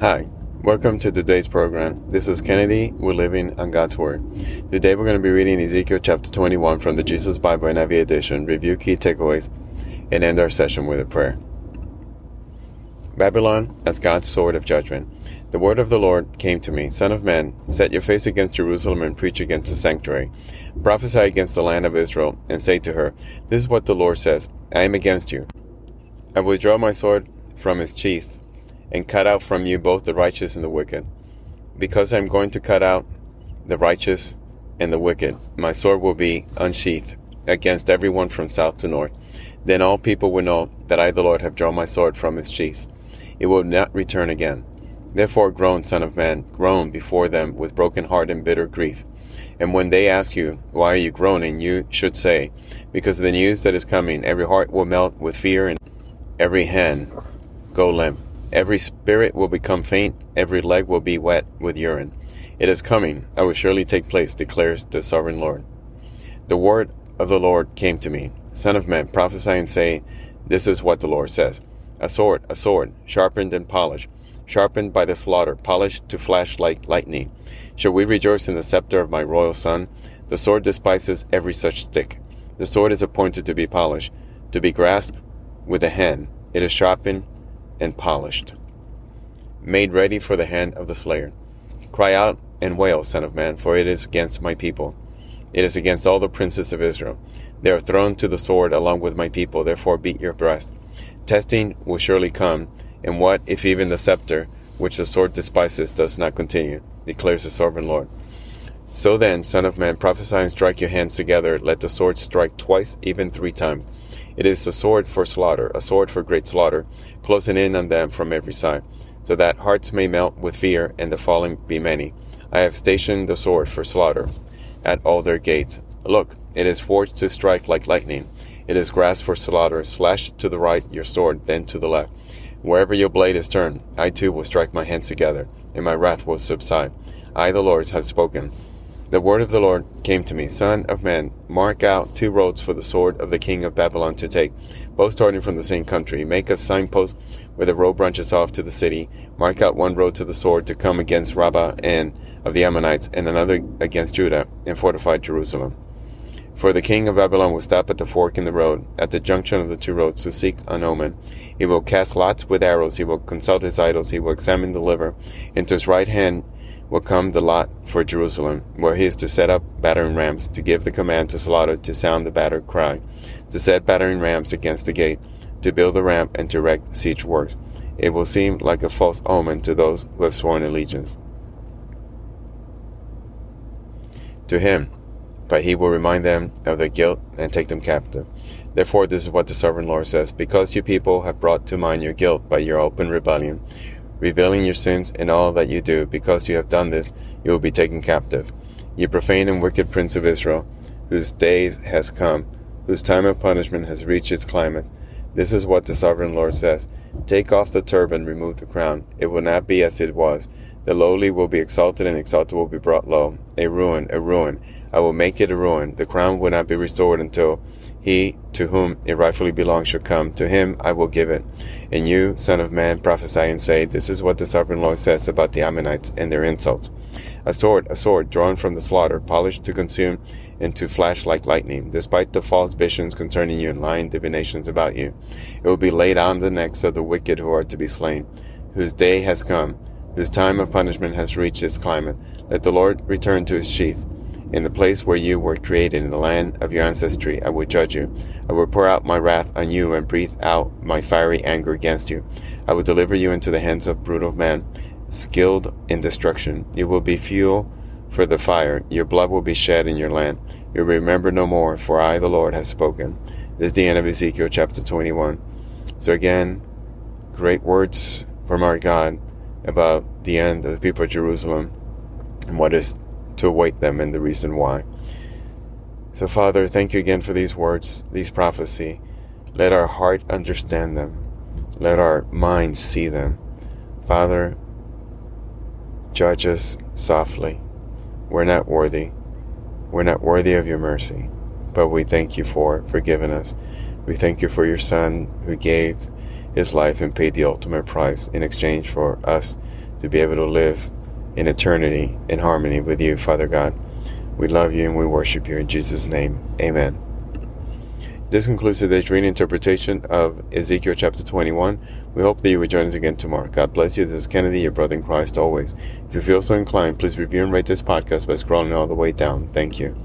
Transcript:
Hi, welcome to today's program. This is Kennedy. We're living on God's Word. Today we're going to be reading Ezekiel chapter 21 from the Jesus Bible NIV edition, review key takeaways, and end our session with a prayer. Babylon as God's sword of judgment. The word of the Lord came to me Son of man, set your face against Jerusalem and preach against the sanctuary. Prophesy against the land of Israel, and say to her, This is what the Lord says I am against you. I will withdraw my sword from its sheath and cut out from you both the righteous and the wicked. Because I am going to cut out the righteous and the wicked, my sword will be unsheathed against everyone from south to north. Then all people will know that I, the Lord, have drawn my sword from its sheath. It will not return again. Therefore, groan, Son of Man, groan before them with broken heart and bitter grief. And when they ask you, Why are you groaning? you should say, Because of the news that is coming, every heart will melt with fear and every hand go limp. Every spirit will become faint, every leg will be wet with urine. It is coming, I will surely take place, declares the sovereign Lord. The word of the Lord came to me Son of man, prophesy and say, This is what the Lord says A sword, a sword, sharpened and polished, sharpened by the slaughter, polished to flash like lightning. Shall we rejoice in the scepter of my royal son? The sword despises every such stick. The sword is appointed to be polished, to be grasped with the hand. It is sharpened and polished, made ready for the hand of the slayer. Cry out and wail, Son of Man, for it is against my people. It is against all the princes of Israel. They are thrown to the sword along with my people, therefore beat your breast. Testing will surely come, and what if even the scepter, which the sword despises, does not continue, declares the sovereign Lord. So then, Son of Man, prophesy and strike your hands together, let the sword strike twice, even three times. It is a sword for slaughter, a sword for great slaughter, closing in on them from every side, so that hearts may melt with fear and the fallen be many. I have stationed the sword for slaughter at all their gates. Look, it is forged to strike like lightning. It is grasped for slaughter. Slash to the right your sword, then to the left. Wherever your blade is turned, I too will strike my hands together, and my wrath will subside. I, the Lord, have spoken. The word of the Lord came to me, Son of man, mark out two roads for the sword of the king of Babylon to take, both starting from the same country. Make a signpost where the road branches off to the city. Mark out one road to the sword to come against Rabbah and of the Ammonites, and another against Judah, and fortify Jerusalem. For the king of Babylon will stop at the fork in the road, at the junction of the two roads, to seek an omen. He will cast lots with arrows, he will consult his idols, he will examine the liver. Into his right hand will come the lot for Jerusalem, where he is to set up battering rams, to give the command to slaughter, to sound the battered cry, to set battering rams against the gate, to build the ramp, and to erect siege works. It will seem like a false omen to those who have sworn allegiance to him, but he will remind them of their guilt and take them captive. Therefore, this is what the sovereign Lord says Because you people have brought to mind your guilt by your open rebellion, revealing your sins in all that you do. Because you have done this, you will be taken captive. You profane and wicked prince of Israel, whose day has come, whose time of punishment has reached its climax. This is what the sovereign Lord says Take off the turban, remove the crown. It will not be as it was. The lowly will be exalted, and exalted will be brought low. A ruin, a ruin. I will make it a ruin. The crown will not be restored until he to whom it rightfully belongs shall come. To him I will give it. And you, son of man, prophesy and say, This is what the sovereign Lord says about the Ammonites and their insults. A sword, a sword, drawn from the slaughter, polished to consume and to flash like lightning, despite the false visions concerning you and lying divinations about you. It will be laid on the necks of the wicked who are to be slain, whose day has come, whose time of punishment has reached its climate. Let the Lord return to his sheath in the place where you were created, in the land of your ancestry, I will judge you. I will pour out my wrath on you and breathe out my fiery anger against you. I will deliver you into the hands of brutal men, skilled in destruction. You will be fuel for the fire. Your blood will be shed in your land. You will remember no more, for I, the Lord, have spoken. This is the end of Ezekiel chapter 21. So again, great words from our God about the end of the people of Jerusalem and what is to await them and the reason why. So, Father, thank you again for these words, these prophecy. Let our heart understand them. Let our minds see them. Father, judge us softly. We're not worthy. We're not worthy of your mercy, but we thank you for forgiving us. We thank you for your Son who gave his life and paid the ultimate price in exchange for us to be able to live in eternity in harmony with you, Father God. We love you and we worship you in Jesus' name. Amen. This concludes today's reading interpretation of Ezekiel chapter 21. We hope that you will join us again tomorrow. God bless you. This is Kennedy, your brother in Christ, always. If you feel so inclined, please review and rate this podcast by scrolling all the way down. Thank you.